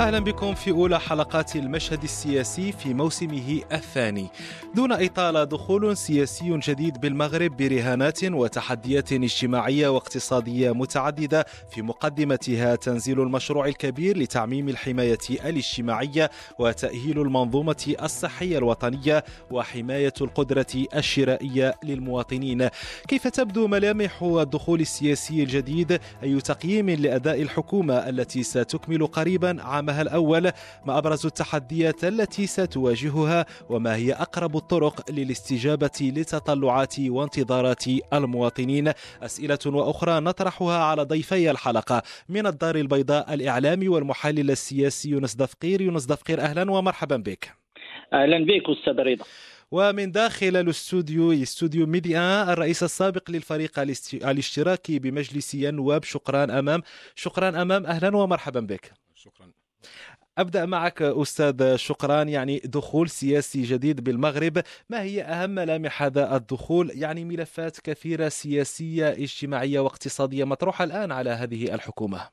أهلا بكم في أولى حلقات المشهد السياسي في موسمه الثاني. دون إطالة دخول سياسي جديد بالمغرب برهانات وتحديات اجتماعية واقتصادية متعددة في مقدمتها تنزيل المشروع الكبير لتعميم الحماية الاجتماعية وتأهيل المنظومة الصحية الوطنية وحماية القدرة الشرائية للمواطنين. كيف تبدو ملامح الدخول السياسي الجديد؟ أي تقييم لأداء الحكومة التي ستكمل قريبا عام عامها الأول ما أبرز التحديات التي ستواجهها وما هي أقرب الطرق للاستجابة لتطلعات وانتظارات المواطنين. أسئلة وأخرى نطرحها على ضيفي الحلقة من الدار البيضاء الإعلامي والمحلل السياسي يونس دفقير. يونس دفقير أهلا ومرحبا بك. أهلا بك أستاذ رضا. ومن داخل الاستوديو استوديو ميديا الرئيس السابق للفريق الاشتراكي بمجلس النواب شقران أمام. شقران أمام أهلا ومرحبا بك. شكرا. أبدأ معك أستاذ شقران يعني دخول سياسي جديد بالمغرب ما هي أهم ملامح هذا الدخول؟ يعني ملفات كثيرة سياسية اجتماعية واقتصادية مطروحة الآن على هذه الحكومة.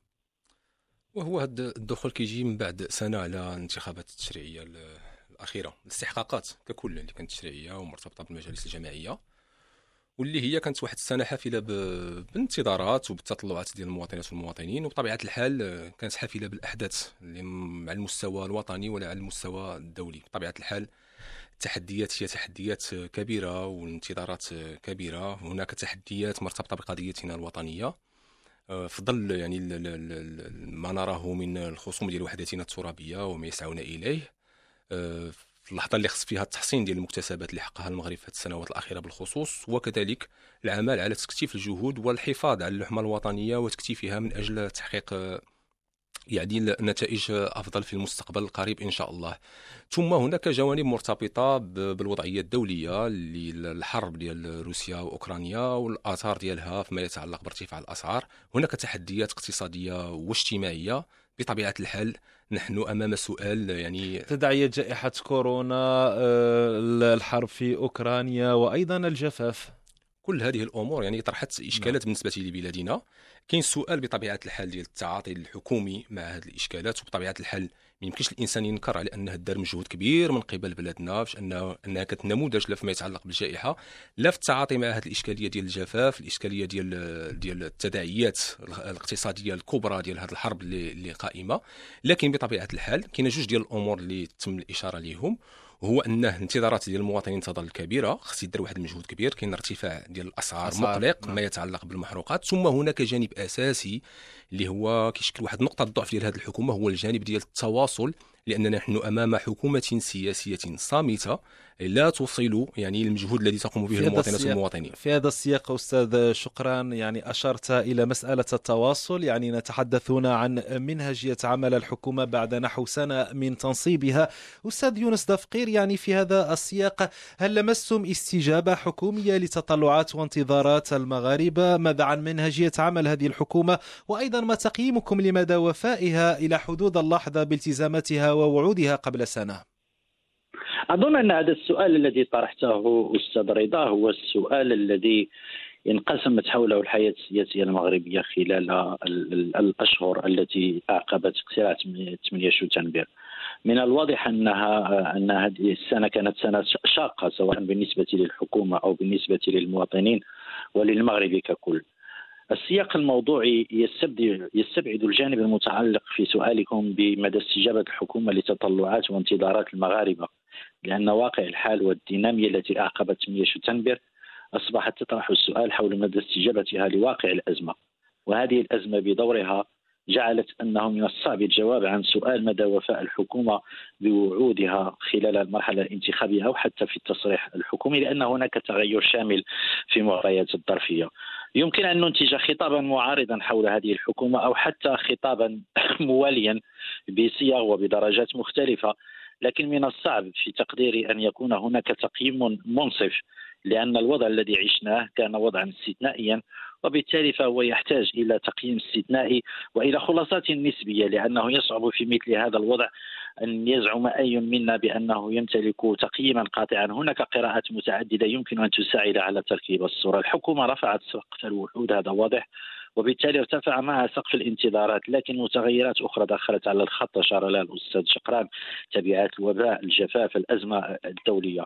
وهو هذا الدخول كيجي من بعد سنة على الانتخابات التشريعية ال- الأخيرة. الاستحقاقات ككل اللي كانت تشريعية ومرتبطة بالمجالس الجماعيه واللي هي كانت واحد السنة حافلة بالانتظارات وبالتطلعات ديال المواطنات والمواطنين وبطبيعة الحال كانت حافلة بالأحداث اللي على المستوى الوطني ولا على المستوى الدولي. بطبيعة الحال التحديات هي تحديات كبيرة والانتظارات كبيرة. هناك تحديات مرتبطة بقضيتنا الوطنية. آه، في ظل يعني ما نراه من الخصوم ديال وحدتنا الترابية وما يسعون إليه آه، في اللحظة اللي خص فيها التحصين ديال المكتسبات اللي حققها المغرب في السنوات الأخيرة بالخصوص وكذلك العمل على تكثيف الجهود والحفاظ على اللحمة الوطنية وتكثيفها من أجل تحقيق آه، يعني نتائج أفضل في المستقبل القريب إن شاء الله. ثم هناك جوانب مرتبطة بالوضعية الدولية اللي الحرب ديال روسيا وأوكرانيا والآثار ديالها فيما يتعلق بارتفاع الأسعار. هناك تحديات اقتصادية واجتماعية بطبيعة الحال نحن أمام سؤال يعني تداعيات جائحة كورونا آه، الحرب في أوكرانيا وأيضا الجفاف. كل هذه الأمور يعني طرحت إشكالات بالنسبة لبلادنا. كاين سؤال بطبيعة الحال ديال التعاطي الحكومي مع هذه الإشكالات وبطبيعة الحال ما يمكنش الإنسان ينكر على انه دار مجهود كبير من قبل بلادنا باش انه أنها كانت نموذج لا فيما يتعلق بالجائحة لا في التعاطي مع هذه الإشكالية ديال الجفاف الإشكالية ديال ديال التداعيات الاقتصادية الكبرى ديال هذه الحرب اللي قائمة. لكن بطبيعة الحال كاين جوج ديال الأمور اللي تم الإشارة ليهم. هو انه الانتظارات ديال المواطنين تظل كبيره خص يدير واحد المجهود كبير كاين ارتفاع ديال الأسعار مقلق نعم. ما يتعلق بالمحروقات ثم هناك جانب أساسي اللي هو كيشكل واحد نقطة ضعف ديال هذه الحكومة هو الجانب ديال التواصل لأننا نحن أمام حكومة سياسية صامتة لا توصل يعني المجهود الذي تقوم به المواطنات والمواطنين. في هذا السياق أستاذ شكران يعني أشرت إلى مسألة التواصل يعني نتحدث هنا عن منهجية عمل الحكومة بعد نحو سنة من تنصيبها. أستاذ يونس دفقير يعني في هذا السياق هل لمستم استجابة حكومية لتطلعات وانتظارات المغاربة؟ ماذا عن منهجية عمل هذه الحكومة؟ وأيضا ما تقييمكم لمدى وفائها إلى حدود اللحظة بالتزاماتها ووعودها قبل سنة أظن أن هذا السؤال الذي طرحته أستاذ رضا هو السؤال الذي انقسمت حوله الحياة السياسية المغربية خلال ال- ال- الأشهر التي أعقبت اقتراع 8 شتنبر. من الواضح أنها أن هذه السنة كانت سنة شاقة سواء بالنسبة للحكومة أو بالنسبة للمواطنين وللمغرب ككل. السياق الموضوعي يستبعد يستبعد الجانب المتعلق في سؤالكم بمدى استجابة الحكومة لتطلعات وانتظارات المغاربة لأن واقع الحال والدينامية التي أعقبت 8 شتنبر أصبحت تطرح السؤال حول مدى استجابتها لواقع الأزمة. وهذه الأزمة بدورها جعلت أنه من الصعب الجواب عن سؤال مدى وفاء الحكومة بوعودها خلال المرحلة الانتخابية أو حتى في التصريح الحكومي لأن هناك تغير شامل في معطيات الظرفية. يمكن أن ننتج خطابا معارضا حول هذه الحكومة أو حتى خطابا مواليا بصيغ وبدرجات مختلفة لكن من الصعب في تقديري أن يكون هناك تقييم منصف لأن الوضع الذي عشناه كان وضعا استثنائيا وبالتالي فهو يحتاج إلى تقييم استثنائي وإلى خلاصات نسبية لأنه يصعب في مثل هذا الوضع أن يزعم أي منا بأنه يمتلك تقييما قاطعا، هناك قراءات متعددة يمكن أن تساعد على تركيب الصورة، الحكومة رفعت سقف الوحود. هذا واضح. وبالتالي ارتفع معها سقف الانتظارات لكن متغيرات أخرى دخلت على الخط أشار لها الأستاذ شقران تبعات الوباء الجفاف الأزمة الدولية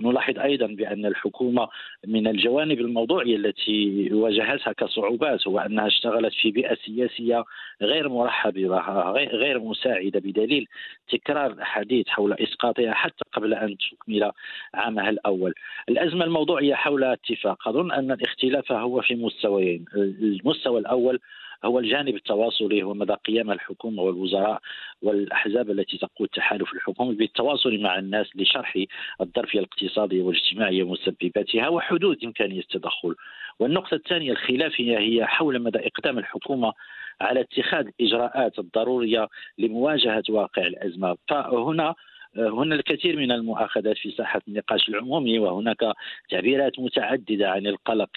نلاحظ أيضا بأن الحكومة من الجوانب الموضوعية التي واجهتها كصعوبات هو أنها اشتغلت في بيئة سياسية غير مرحب بها غير مساعدة بدليل تكرار الاحاديث حول إسقاطها حتى قبل أن تكمل عامها الأول. الأزمة الموضوعية حول اتفاق أظن أن الاختلاف هو في مستويين، المستوى الأول هو الجانب التواصلي هو مدى قيام الحكومة والوزراء والأحزاب التي تقود تحالف الحكومة بالتواصل مع الناس لشرح الظرفيه الاقتصاديه والاجتماعيه ومسبباتها وحدود إمكانية التدخل. والنقطة الثانية الخلافيه هي حول مدى إقدام الحكومة على اتخاذ الاجراءات الضروريه لمواجهة واقع الأزمة فهنا هنا الكثير من المؤاخذات في ساحه النقاش العمومي وهناك تعبيرات متعددة عن القلق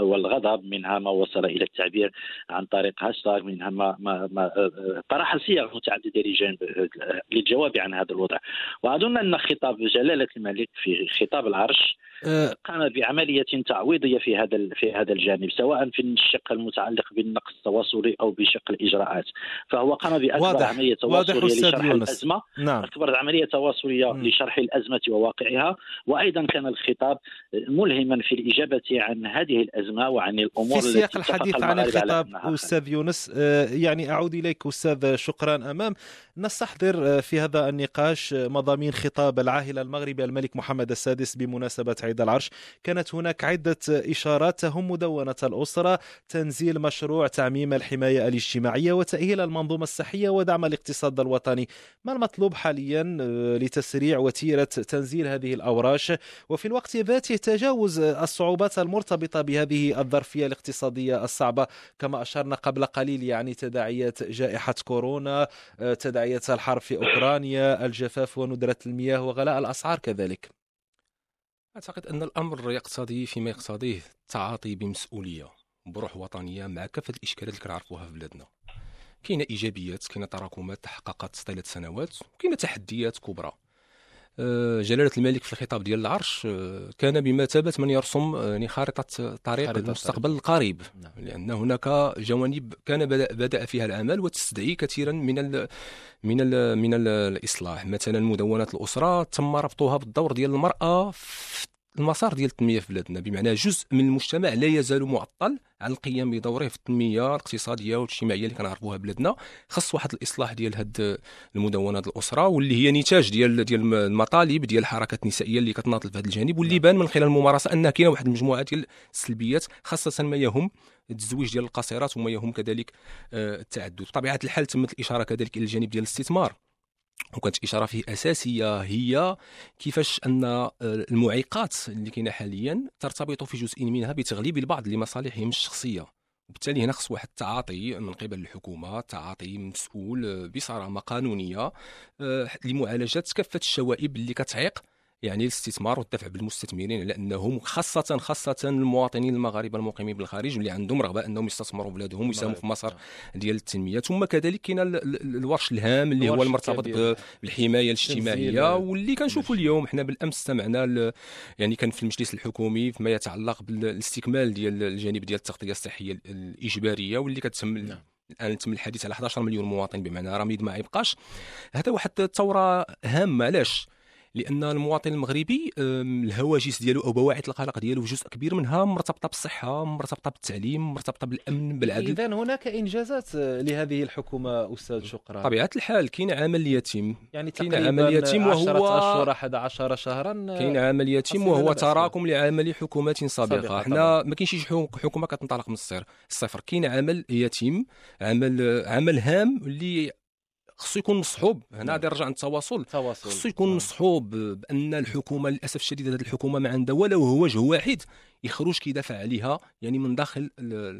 والغضب منها ما وصل إلى التعبير عن طريق هاشتاغ منها ما, ما, ما طرح صيغ متعددة للجواب عن هذا الوضع. وأظن أن خطاب جلالة الملك في خطاب العرش قام بعملية تعويضية في هذا في هذا الجانب سواء في الشق المتعلق بالنقص التواصلي أو بشق الإجراءات. فهو قام بأكبر عملية تواصليه لشرح الأزمة. نعم. أكبر عملية تواصليه. لشرح الأزمة وواقعها. وأيضا كان الخطاب ملهما في الإجابة عن هذه الأزمة وعن الأمور في سياق الحديث عن الخطاب أستاذ يونس أه، يعني أعود إليك أستاذ شكرا أمام. نستحضر في هذا النقاش مضامين خطاب العاهل المغربي الملك محمد السادس بمناسبة عيد العرش. كانت هناك عدة إشارات تهم مدونة الأسرة تنزيل مشروع تعميم الحماية الاجتماعية وتأهيل المنظومة الصحية ودعم الاقتصاد الوطني. ما المطلوب حاليا آه، لتسريع وتيرة تنزيل هذه الأوراش. وفي الوقت ذاته تجاوز الصعوبات المرتبطة بهذه الظرفية الاقتصادية الصعبة كما أشرنا قبل قليل يعني تداعيات جائحة كورونا آه، تداعيات الحرب في أوكرانيا الجفاف وندرة المياه وغلاء الأسعار كذلك. أعتقد أن الأمر يقتضي فيما يقتضيه التعاطي بمسؤولية بروح وطنية مع كافة الإشكالات اللي كنعرفوها في بلادنا. كاينة إيجابيات كاينة تراكمات تحققت طيله سنوات وكاينه تحديات كبرى. آه، جلالة الملك في الخطاب ديال العرش آه، كان بمثابة من يرسم آه، يعني خارطة طريق المستقبل القريب. نعم. لأن هناك جوانب كان بدأ فيها العمل وتستدعي كثيرا من ال من ال من ال الإصلاح. مثلا مدونات الأسرة تم ربطها بالدور ديال المرأة في المسار ديال التنمية في بلادنا بمعنى جزء من المجتمع لا يزال معطل عن القيام بدوره في التنمية الاقتصادية والاجتماعية اللي كنعرفوها بلادنا. خص واحد الإصلاح ديال هاد المدونات الأسرة واللي هي نتاج ديال ديال المطالب ديال الحركات النسائيه اللي كتناضل في هذا الجانب. واللي نعم. بان من خلال الممارسة أن كاينة واحد المجموعة ديال السلبيات خاصة ما يهم التزويج ديال القاصرات وما يهم كذلك آه، التعدد. بطبيعة الحال تمت الإشارة كذلك إلى الجانب ديال الاستثمار. وكانت إشارة فيه أساسية هي كيفاش أن آه، المعيقات اللي كاينة حاليا ترتبط في جزء منها بتغليب البعض لمصالحهم الشخصية. وبالتالي هنا خص واحد التعاطي من قبل الحكومة تعاطي مسؤول آه، بصرامه قانونية آه، لمعالجة كافة الشوائب اللي كتعيق يعني الاستثمار والدفع بالمستثمرين على انهم خاصة خاصة المواطنين المغاربة المقيمين بالخارج اللي عندهم رغبة أنهم يستثمروا بلادهم ويساهموا في مسار ديال التنمية. ثم كذلك كاين الورش الهام اللي هو المرتبط بالحماية الاجتماعية واللي كنشوفوا اليوم حنا بالأمس استمعنا يعني كان في المجلس الحكومي فيما يتعلق بالاستكمال ديال الجانب ديال التغطية الصحية الإجبارية واللي كتم نعم. الآن تم الحديث على 11 مليون مواطن بمعنى رميد ما يبقاش. هذا واحد الثورة هامة. علاش؟ لأن المواطن المغربي الهواجس ديالو أو بواعث القلق ديالو جزء كبير منها مرتبطة بالصحة مرتبطة بالتعليم مرتبطة بالأمن بالعدل. اذا هناك إنجازات آه، لهذه الحكومة أستاذ شكرا طبيعه الحال كاين عمل يتيم. يعني كاين عمل يتيم وهو 10 أشهر 11 شهرا آه، كاين عمل يتيم وهو تراكم لعمل حكومات سابقة. حنا ما كاينش شي حكومة كتنطلق من الصفر. الصفر. كاين عمل يتيم عمل عمل هام اللي خصو يكون مصحوب. هنا غادي نرجع للتواصل. خصو يكون مصحوب بأن الحكومة للأسف الشديد هذه الحكومة ما عندها ولا وجه واحد. يخرج كيدافع عليها يعني من داخل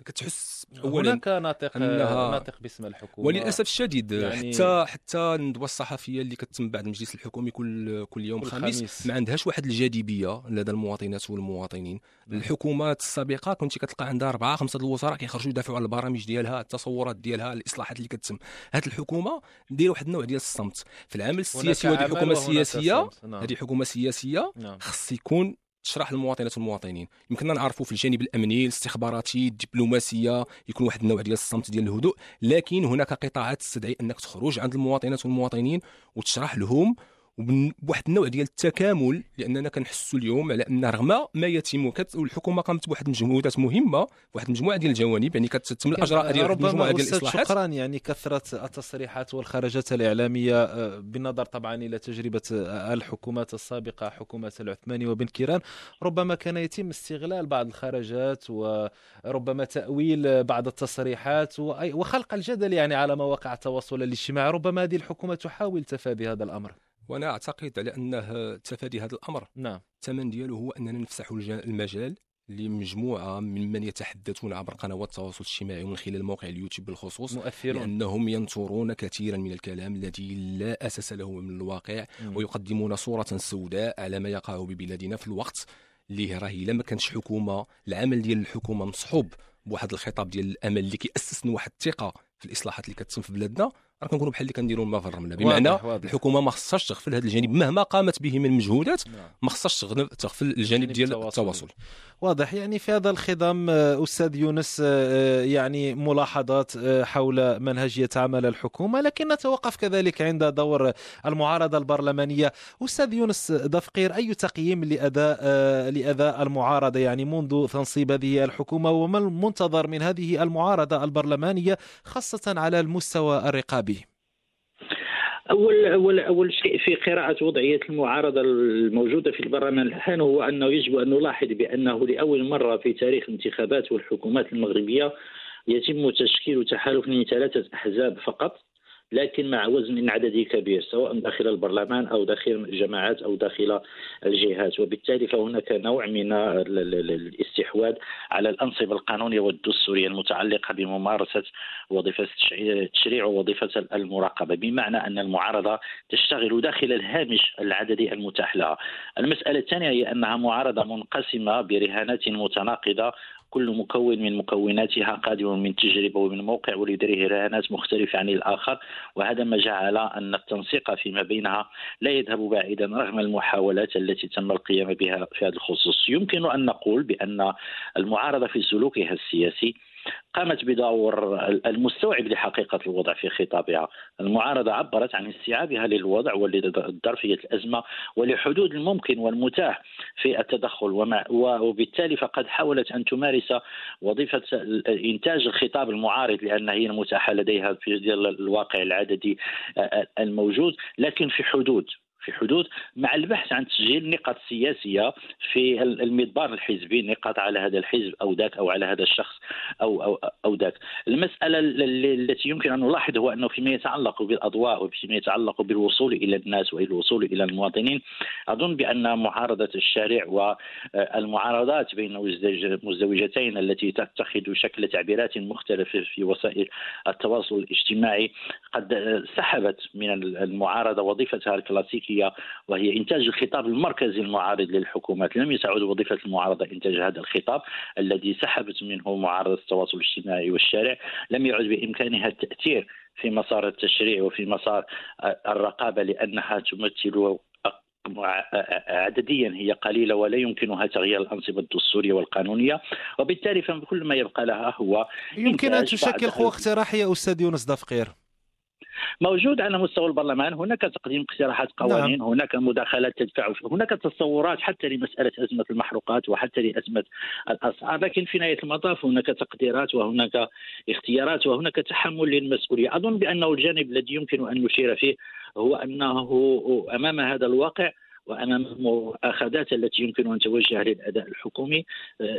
كتحس اولا هناك ناطق ناطق باسم الحكومة وللأسف الشديد يعني- حتى حتى الندوة الصحفية اللي كتم بعد المجلس الحكومي كل كل يوم كل خميس خميس. ما عندهاش واحد الجاذبية لدى المواطنات والمواطنين الحكومات السابقة كنت كتلقى عندها أربعة خمسة الوزراء كيخرجوا يدافعوا على البرامج ديالها التصورات ديالها الإصلاحات اللي كتم هذه الحكومة دايرة واحد النوع ديال الصمت في العمل السياسي وهذه حكومه سياسيه. نعم. هذه حكومه سياسيه نعم. خص يكون تشرح للمواطنات والمواطنين. يمكننا نعرفوا في الجانب الأمني الاستخباراتي الدبلوماسية يكون واحد النوع ديال الصمت ديال الهدوء لكن هناك قطاعات تستدعي أنك تخرج عند المواطنات والمواطنين وتشرح لهم وبن- بواحد النوع ديال التكامل لأننا كنحسوا اليوم على أن رغم ما يتم. والحكومة قامت بواحد المجهودات مهمة بواحد المجموعة ديال الجوانب يعني كتتم الإجراء ديال واحد المجموعة ديال الاصلاحات شكرا يعني كثرة التصريحات والخرجات الإعلامية آه، بالنظر طبعا إلى تجربة آه، الحكومات السابقة حكومة العثماني وبن كيران. ربما كان يتم استغلال بعض الخرجات وربما تأويل آه، بعض التصريحات وخلق الجدل يعني على مواقع التواصل الاجتماعي. ربما هذه الحكومة تحاول تفادي هذا الأمر. وأنا اعتقد على انه تفادي هذا الامر. نعم. الثمن ديالو هو اننا نفسح المجال لمجموعة ممن يتحدثون عبر قنوات التواصل الاجتماعي ومن خلال موقع اليوتيوب بالخصوص مؤثرون. لأنهم ينثرون كثيرا من الكلام الذي لا أساس له من الواقع مم. ويقدمون صورة سوداء على ما يقع ببلادنا في الوقت اللي راه الا ما كانش حكومة العمل ديال الحكومة مصحوب بواحد الخطاب ديال الأمل اللي كياسس واحد الثقة. في الاصلاحات اللي كتتم في بلادنا راه كنكونوا بحال اللي كنديروا الماء في الرمله بمعنى واضح واضح. الحكومة ما خصهاش تغفل هذا الجانب مهما قامت به من مجهودات نعم. ما خصهاش تغفل الجانب ديال التواصل. واضح. يعني في هذا الخضم آه، أستاذ يونس آه، يعني ملاحظات آه، حول منهجية عمل الحكومة لكن نتوقف كذلك عند دور المعارضة البرلمانية. أستاذ يونس دفقير أي تقييم لأداء آه، لأداء المعارضة؟ يعني منذ تنصيب هذه الحكومة وما المنتظر من هذه المعارضة البرلمانية خاصة على المستوى الرقابي؟ اول اول أول شيء في قراءة وضعية المعارضة الموجودة في البرلمان الان هو أنه يجب أن نلاحظ بأنه لأول مرة في تاريخ الانتخابات والحكومات المغربية يتم تشكيل تحالف من ثلاثة أحزاب فقط. لكن مع وزن عددي كبير سواء داخل البرلمان أو داخل الجماعات أو داخل الجهات وبالتالي فهناك نوع من ال- ال- ال- الاستحواذ على الانصبه القانونيه والدستوريه المتعلقة بممارسة وظيفة التشريع ووظيفة المراقبة بمعنى أن المعارضة تشتغل داخل الهامش العددي المتاح لها. المسألة الثانية هي أنها معارضة منقسمة برهانات متناقضة كل مكون من مكوناتها قادم من تجربة ومن موقع ولديه رهانات مختلفة عن الآخر وهذا ما جعل أن التنسيق فيما بينها لا يذهب بعيدا رغم المحاولات التي تم القيام بها في هذا الخصوص. يمكن أن نقول بأن المعارضة في سلوكها السياسي قامت بدور المستوعب لحقيقة الوضع في خطابها، المعارضة عبرت عن استيعابها للوضع ولظرفيه الأزمة ولحدود الممكن والمتاح في التدخل. ومع وبالتالي فقد حاولت أن تمارس وظيفة إنتاج الخطاب المعارض لأن هي المتاحة لديها في الواقع العددي الموجود لكن في حدود. في حدود مع البحث عن تسجيل نقاط سياسية في المضبار الحزبي نقاط على هذا الحزب أو ذاك أو على هذا الشخص أو أو أو ذاك. المسألة التي يمكن أن نلاحظ هو أنه فيما يتعلق بالأضواء وفيما يتعلق بالوصول إلى الناس والوصول إلى المواطنين أظن بأن معارضة الشارع والمعارضات بين المزدوجتين التي تتخذ شكل تعبيرات مختلفه في وسائل التواصل الاجتماعي قد سحبت من المعارضة وظيفتها الكلاسيكية وهي إنتاج الخطاب المركزي المعارض للحكومات، لم يتعد وظيفة المعارضة إنتاج هذا الخطاب الذي سحبت منه معارضه التواصل الاجتماعي والشارع، لم يعد بإمكانها التأثير في مسار التشريع وفي مسار الرقابة لأنها تمثل عدديا هي قليلة ولا يمكنها تغيير الأنظمة الدستورية والقانونية. وبالتالي فكل ما يبقى لها هو يمكن أن تشكل قوه اقتراحيه أستاذ يونس دفقير. موجود على مستوى البرلمان. هناك تقديم اقتراحات قوانين نعم. هناك مداخلات تدفع هناك تصورات حتى لمسألة أزمة المحروقات وحتى لأزمة الأسعار. لكن في نهاية المطاف هناك تقديرات وهناك اختيارات وهناك تحمل للمسؤولية أظن بأنه الجانب الذي يمكن أن نشير فيه هو أنه أمام هذا الواقع وأمام المؤاخذات التي يمكن أن توجه للأداء الحكومي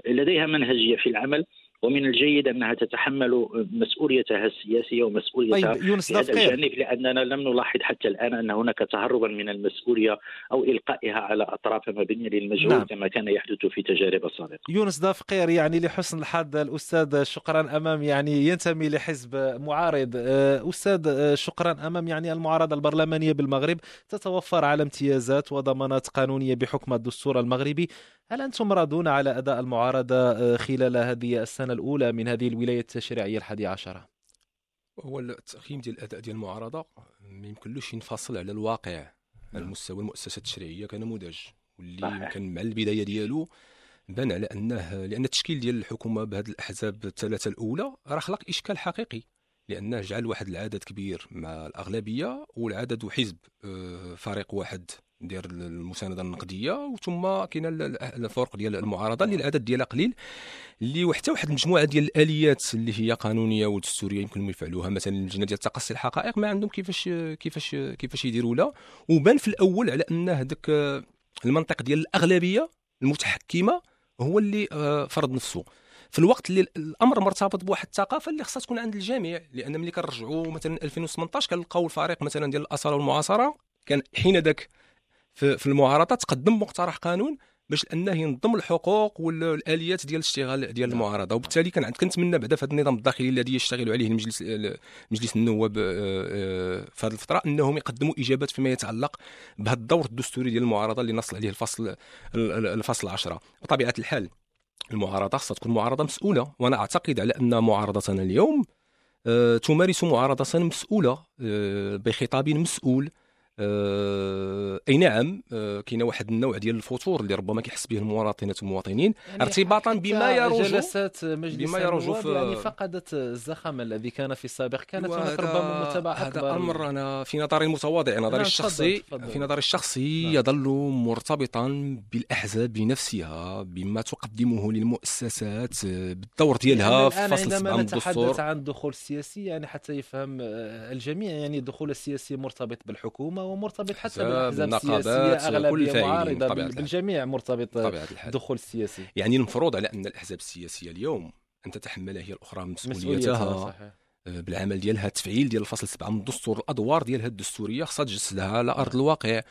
لديها منهجية في العمل. ومن الجيد أنها تتحمل مسؤوليتها السياسية ومسؤوليتها طيب يونس في هذا الجانب لأننا لم نلاحظ حتى الآن أن هناك تهربا من المسؤولية أو إلقائها على أطراف مبنيه للمجهول نعم. كما كان يحدث في تجارب سابقه. يونس دافقير يعني لحسن الحظ الأستاذ شكرا أمام يعني ينتمي لحزب معارض آه، أستاذ آه، شكرا أمام يعني المعارضة البرلمانية بالمغرب تتوفر على امتيازات وضمانات قانونية بحكم الدستور المغربي هل أنتم راضون على أداء المعارضة آه، خلال هذه السنة الأولى من هذه الولاية التشريعيه الحادية عشرة؟ هو التقييم ديال الأداء ديال المعارضة ما يمكنلوش ينفصل على الواقع. على مستوى المؤسسات التشريعيه كنموذج واللي. يمكن مع البداية ديالو بان على أنه لأن التشكيل ديال الحكومة بهذه الأحزاب الثلاثة الأولى راه خلق إشكال حقيقي لأنه جعل واحد العدد كبير مع الأغلبية والعدد وحزب آه، فريق واحد. دير المساندة النقدية وثم كاين ال- ال- الفرق ديال المعارضة اللي العدد ديالها قليل اللي وحتى واحد المجموعة ديال الآليات اللي هي قانونية ودستورية يمكن يفعلوها مثلا اللجنة ديال تقصي الحقائق ما عندهم كيفاش كيفاش كيفاش يديروا لها وبان في الأول على أن هذاك المنطق ديال الأغلبية المتحكمة هو اللي آه، فرض نفسه. في الوقت اللي الأمر مرتبط بواحد الثقافة اللي خصها تكون عند الجميع لأن ملي كنرجعوا مثلا 2018 كنلقاو الفريق مثلا ديال الاصاله والمعاصرة كان حين ذاك في المعارضة تقدم مقترح قانون باش انه ينظم الحقوق والآليات ديال الاشتغال ديال المعارضة. وبالتالي كان كنتمنى بعدا في هذا النظام الداخلي الذي يشتغل عليه المجلس مجلس النواب آه، آه، في هذه الفترة أنهم يقدموا إجابات فيما يتعلق بهذا الدور الدستوري ديال المعارضة اللي نص عليه الفصل ال- ال- الفصل 10 بطبيعة الحال المعارضة خصها تكون معارضة مسؤولة وأنا أعتقد على أن معارضتنا اليوم آه، تمارس معارضة مسؤولة بخطاب مسؤول آه، أي نعم آه، كاين واحد النوع ديال الفتور اللي ربما كيحس به المواطنات والمواطنين. ارتباطا بما يروج جلسات مجلس بما النواب في- يعني فقدت الزخم الذي كان في السابق. كانت هناك ربما متابعة هذا أمر أنا في نظري المتواضع نظري نعم، الشخصي تفضل، تفضل. في نظري الشخصي نعم. يظل مرتبطا بالأحزاب نفسها بما تقدمه للمؤسسات آه، بالدور ديالها يعني في فصل عندما 7 من نتحدث عن الدخول السياسي يعني حتى يفهم الجميع يعني الدخول السياسي مرتبط بالحكومة ومرتبط حتى أحزاب، بالأحزاب السياسية أغلبية معارضة. بالجميع مرتبط الدخول السياسي. يعني المفروض على أن الأحزاب السياسية اليوم أن تتحمل هي الأخرى مسؤوليتها آه، بالعمل ديالها التفعيل ديال الفصل 7 من الدستور الأدوار ديالها الدستورية خصها تجسدها على أرض الواقع.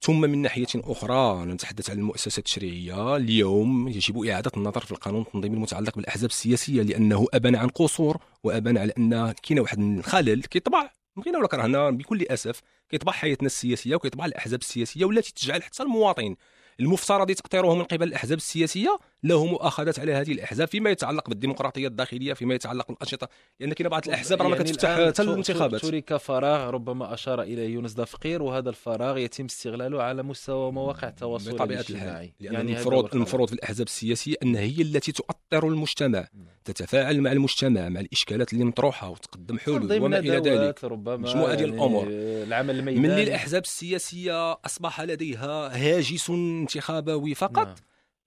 ثم من ناحية أخرى نتحدث عن المؤسسات التشريعية. اليوم يجب إعادة النظر في القانون التنظيمي المتعلق بالأحزاب السياسية لأنه أبان عن قصور وأبان على أن كاين واحد الخلل كيطبع بغينا ولا كرهنا بكل أسف كيطبع حياتنا السياسية وكيطبع الأحزاب السياسية والتي تجعل حتى المواطن المفترض تقطيره من قبل الأحزاب السياسية له مؤاخذات على هذه الأحزاب فيما يتعلق بالديمقراطية الداخلية فيما يتعلق بالأنشطة لأن كاين بعض الأحزاب راه ما يعني كتفتح حتى الانتخابات ترك فراغ ربما أشار اليه يونس دافقير وهذا الفراغ يتم استغلاله على مستوى مواقع التواصل بطبيعة الاجتماعي الحال لأن يعني المفروض. المفروض في الأحزاب السياسية أن هي التي تؤطر المجتمع تتفاعل مع المجتمع مع الإشكالات اللي مطروحة وتقدم حلول وما إلى ذلك ربما مجموعة ديال يعني الأمور. العمل الميداني من اللي الاحزاب السياسية أصبح لديها هاجس انتخابوي فقط نعم.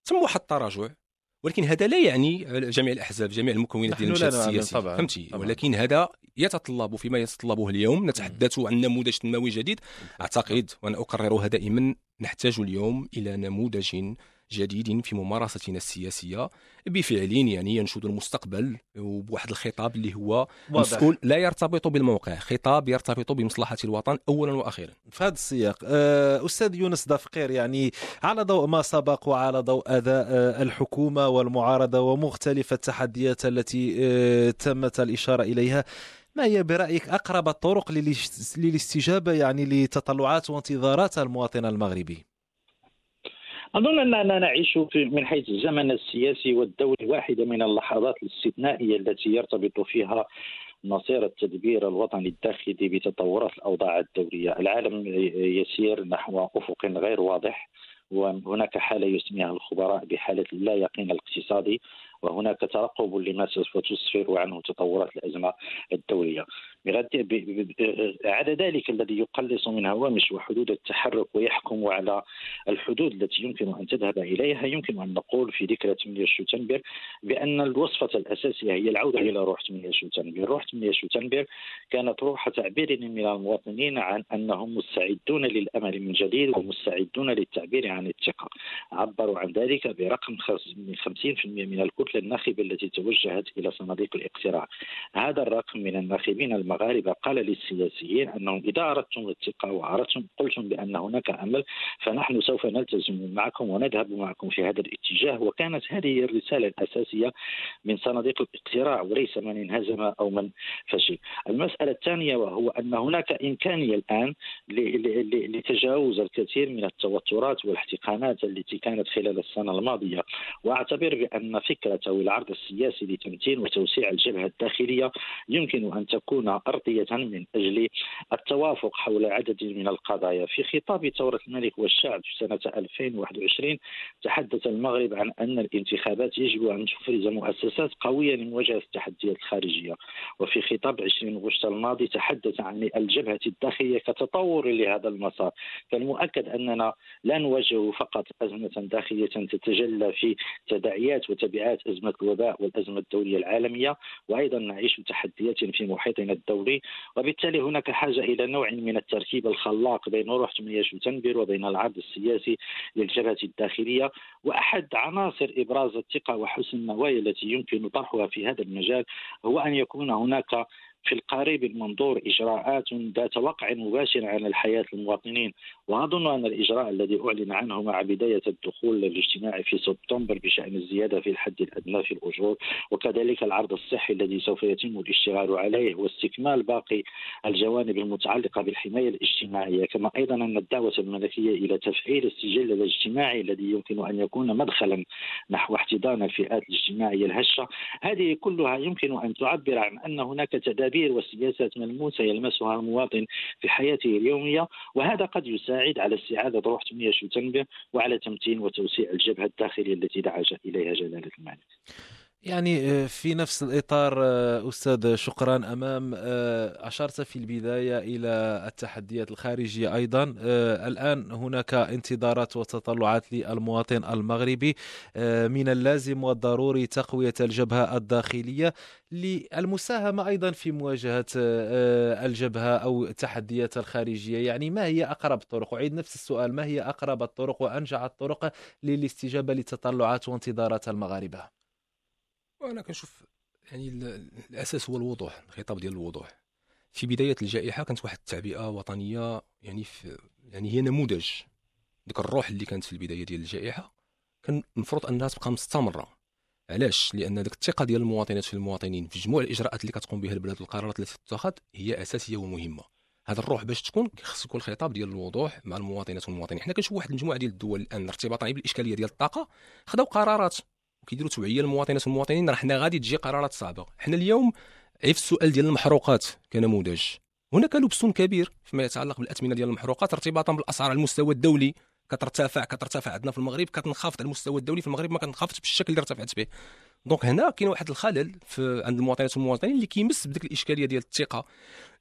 تم واحد التراجع ولكن هذا لا يعني جميع الأحزاب جميع المكونات ديال المشهد السياسي طبعاً، فهمتي؟ طبعاً. ولكن هذا يتطلب فيما يتطلبه اليوم. نتحدث عن نموذج تنموي جديد. أعتقد وأنا اكررها دائما نحتاج اليوم إلى نموذج جديد في ممارستنا السياسية بفعل يعني ينشد المستقبل وبواحد الخطاب اللي هو. مسؤول لا يرتبط بالموقع خطاب يرتبط بمصلحة الوطن اولا وأخيرا في هذا السياق آه، أستاذ يونس دافقير يعني على ضوء ما سبق وعلى ضوء أداء آه، الحكومة والمعارضة ومختلف التحديات التي آه، تمت الإشارة إليها ما هي برأيك أقرب الطرق للاست- للاستجابة يعني لتطلعات وانتظارات المواطن المغربي أظن أننا نعيش من حيث الزمن السياسي والدولي واحدة من اللحظات الاستثنائية التي يرتبط فيها مصير التدبير الوطني الداخلي بتطورات الأوضاع الدولية. العالم يسير نحو أفق غير واضح وهناك حالة يسميها الخبراء بحالة اللا يقين الاقتصادي وهناك ترقب لما سوف تسفر عنه تطورات الأزمة الدولية. عدا ذلك الذي يقلص من هوامش وحدود التحرك ويحكم على الحدود التي يمكن أن تذهب إليها يمكن أن نقول في ذكرى 8 شتنبر بأن الوصفة الأساسية هي العودة إلى روح 8 شتنبر، روح 8 شتنبر كانت روح تعبير من المواطنين عن أنهم مستعدون للأمل من جديد ومستعدون للتعبير عن الثقة. عبروا عن ذلك برقم خمس- من 50% من الكتله الناخبة التي توجهت إلى صناديق الاقتراع. هذا الرقم من الناخبين المغاربة قال للسياسيين أنهم إذا أردتم الثقه وأردتم قلتم بأن هناك أمل فنحن سوف نلتزم معكم وندهب معكم في هذا الاتجاه وكانت هذه هي الرسالة الأساسية من صناديق الاقتراع وليس من انهزم أو من فشل. المسألة الثانية وهو أن هناك ل- ل- لتجاوز الكثير من التوترات والاحتقانات التي كانت خلال السنة الماضية وأعتبر بأن فكرة أو العرض السياسي لتمتين وتوسيع الجبهة الداخلية يمكن أن تكون ارضيه من أجل التوافق حول عدد من القضايا. في خطاب ثورة الملك والشعب في سنة 2021 تحدث المغرب عن أن الانتخابات يجب أن تفرز مؤسسات قوية لمواجهه التحديات الخارجية. وفي خطاب 20 غشت الماضي تحدث عن الجبهة الداخلية كتطور لهذا المسار. فالمؤكد أننا لا نواجه فقط أزمة داخلية تتجلى في تداعيات وتبعات أزمة الوباء والأزمة الدولية العالمية وأيضا نعيش تحديات في محيطنا الدولي وبالتالي هناك حاجة إلى نوع من التركيب الخلاق بين روح 8 شتنبر وبين العرض السياسي للجبهة الداخلية وأحد عناصر إبراز الثقة وحسن النوايا التي يمكن طرحها في هذا المجال هو أن يكون هناك في القريب المنظور إجراءات ذات وقع مباشر على الحياة المواطنين. وأظن أن الإجراء الذي أعلن عنه مع بداية الدخول الاجتماعي في سبتمبر بشأن الزيادة في الحد الأدنى في الأجور وكذلك العرض الصحي الذي سوف يتم الاشتغال عليه واستكمال باقي الجوانب المتعلقة بالحماية الاجتماعية. كما أيضا أن الدعوة الملكية إلى تفعيل السجل الاجتماعي الذي يمكن أن يكون مدخلا نحو احتضان الفئات الاجتماعية الهشة هذه كلها يمكن أن تعبر عن أن هناك تدابير وسياسات ملموسة يلمسها المواطن في حياته اليومية وهذا قد يساعد على استعادة روح 8 شتنبر وعلى تمتين وتوسيع الجبهة الداخلية التي دعا إليها جلالة الملك. يعني آه، في نفس الإطار آه، أستاذ شكرا أمام آه، أشرت في البداية إلى التحديات الخارجية أيضا. آه، الآن هناك انتظارات وتطلعات للمواطن المغربي آه، من اللازم والضروري تقوية الجبهة الداخلية للمساهمة أيضا في مواجهة آه، الجبهة أو التحديات الخارجية. يعني ما هي أقرب الطرق؟ أعيد نفس السؤال ما هي أقرب الطرق وأنجع الطرق للاستجابة لتطلعات وانتظارات المغاربة؟ وأنا كنشوف يعني ال- الأساس هو الوضوح الخطاب ديال الوضوح. في بداية الجائحة كانت واحد التعبئة وطنية يعني في يعني هي نموذج. ديك الروح اللي كانت في البداية ديال الجائحة كان المفروض أنها تبقى مستمرة. علاش؟ لأن ديك الثقة ديال المواطنات في المواطنين في جموع الإجراءات اللي كتقوم بها البلاد والقرارات التي تتخذ هي أساسية ومهمة. هذا الروح باش تكون خص يكون الخطاب ديال الوضوح مع المواطنات والمواطنين. حنا كنشوف واحد المجموعة ديال الدول الآن ارتباطا بالإشكالية ديال الطاقة خداو قرارات. وكيديروا توعية للمواطنات والمواطنين راه حنا غادي تجي قرارات صعبه حنا اليوم عيف السؤال ديال المحروقات كنموذج. هناك لبس كبير فيما يتعلق بالأثمنة ديال المحروقات ارتباطا بالأسعار على المستوى الدولي. كترتفع كترتفع عندنا في المغرب كتنخفض على المستوى الدولي في المغرب ما كتنخفضش بالشكل اللي ارتفعت به. donc هنا كاين واحد الخلل عند المواطنات والمواطنين اللي كيمس بديك الإشكالية ديال الثقة.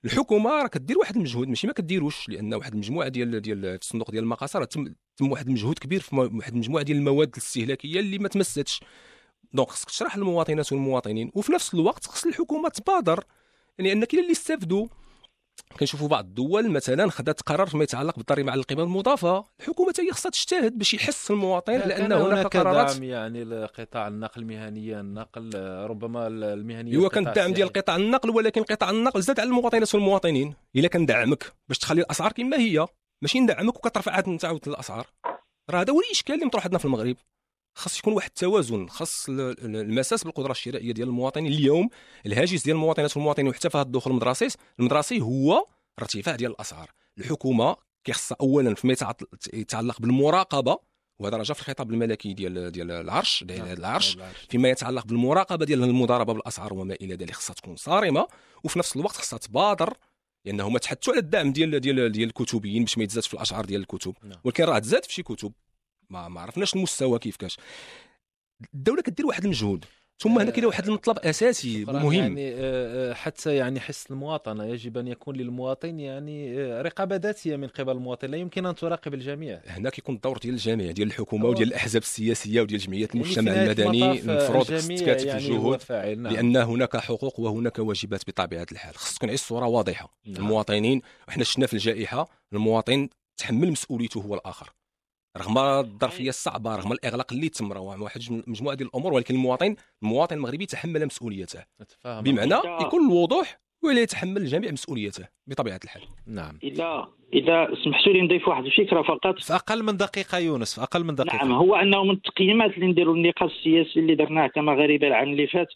الحكومة راه كدير واحد المجهود ماشي ما كديروش لأن واحد المجموعة ديال ديال في الصندوق ديال المقاصة تم تم واحد المجهود كبير في واحد المجموعة ديال المواد الاستهلاكية اللي ما تمستش donc خصك تشرح للمواطنات والمواطنين وفي نفس الوقت خص الحكومة تبادر لأن كاين اللي استافدوا. كنشوفوا بعض الدول مثلا خدات قرار فيما يتعلق بالضريبه على القيمه المضافة. الحكومة حتى هي خصها تجتهد باش يحس المواطن لأن كان هناك قرارات دعم يعني لقطاع النقل المهنيه النقل ربما المهنية هو كان الدعم ديال. قطاع النقل ولكن قطاع النقل زاد على المواطنات والمواطنين إلا كندعمك باش تخلي الأسعار كما هي ماشي ندعمك وكترفع عاد عاود الاسعار راه هذا هو الإشكال اللي مطروح عندنا في المغرب. خاص يكون واحد التوازن خاص ال- ال- المساس بالقدرة الشرائية ديال المواطنين. اليوم الهاجس ديال المواطنات والمواطنين وحتى في هذا الدخول المدرسي المدرسي هو ارتفاع ديال الأسعار. الحكومة كيخصها اولا فيما يتعلق بالمراقبة وهذا راه جا في الخطاب الملكي ديال ديال العرش ديال نعم، العرش. فيما يتعلق بالمراقبة ديال المضاربة بالأسعار وما إلى ذلك خصها تكون صارمة. وفي نفس الوقت خصها تبادر لأنه هما تحدثوا على الدعم ديال ديال ديال الكتبيين باش ما يتزادش في الاسعار ديال الكتب. نعم. ولكن راه تزاد في شي كتب. ما ما عرفناش المستوى كيف كاش الدولة كدير واحد المجهود ثم هنا كاين واحد المطلب أساسي. مهم. يعني آه، آه، حتى يعني حس المواطنة يجب أن يكون للمواطن يعني آه، رقابة ذاتية من قبل المواطن لا يمكن أن تراقب الجميع. هنا كيكون الدور ديال الجميع ديال الحكومة وديال الأحزاب السياسية وديال جمعيات يعني المجتمع نهاية المدني آه، المفروض تكاتف يعني هو الجهود نعم. لأن هناك حقوق وهناك واجبات بطبيعة الحال. خص تكون الصورة واضحة. نعم. المواطنين وحنا شفنا في الجائحة المواطن تحمل مسؤوليته هو الآخر. رغم الظرفية الصعبة رغم الإغلاق اللي تم راه واحد مجموعة ديال الأمور ولكن المواطن المواطن المغربي تحمل مسؤوليته. بمعنى. يكون الوضوح ولا يتحمل جميع مسؤوليته بطبيعة الحال. نعم. إذا إذا سمحتوا لي نضيف واحد الفكرة فقط. في أقل من دقيقة يونس في أقل من دقيقة. نعم هو أنه من التقييمات اللي نديروا النقاش السياسي اللي درناه كمغاربه العام اللي فات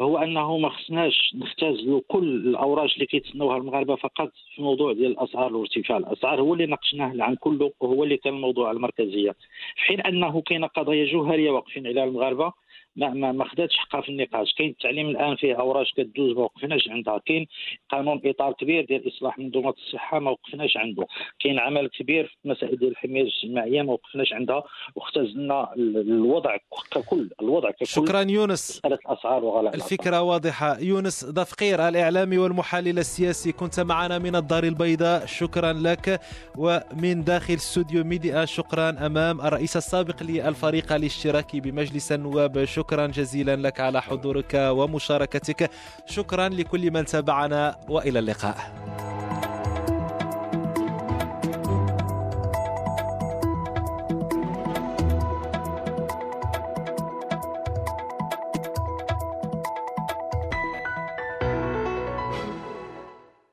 هو أنه ما خصناش نختزلوا كل الاوراق اللي كيتسناوها المغاربة فقط في الموضوع ديال الأسعار وارتفاع الأسعار هو اللي ناقشناه العام كله وهو اللي كان الموضوع المركزية. في حين أنه كاين قضايا جوهرية واقفين عليها المغاربة ما ما ما خداتش حقها في النقاش. كاين التعليم الآن فيه اوراق كدوز ما وقفناش عندها. كاين قانون إطار كبير ديال إصلاح منظومه الصحة ما وقفناش عنده. كاين عمل كبير في مسائل ديال الحماية الاجتماعية ما وقفناش عندها. واختزلنا ال- الوضع ككل. الوضع ككل. شكرا يونس. الاسعار وغلاء الأسعار. الفكرة واضحة. يونس ضفقير الإعلامي والمحلل السياسي كنت معنا من الدار البيضاء. شكرا لك. ومن داخل استوديو ميديا شكرا أمام الرئيس السابق للفريق الاشتراكي بمجلس النواب. شكرا. جزيلا لك على حضورك ومشاركتك. شكرا لكل من تابعنا وإلى اللقاء.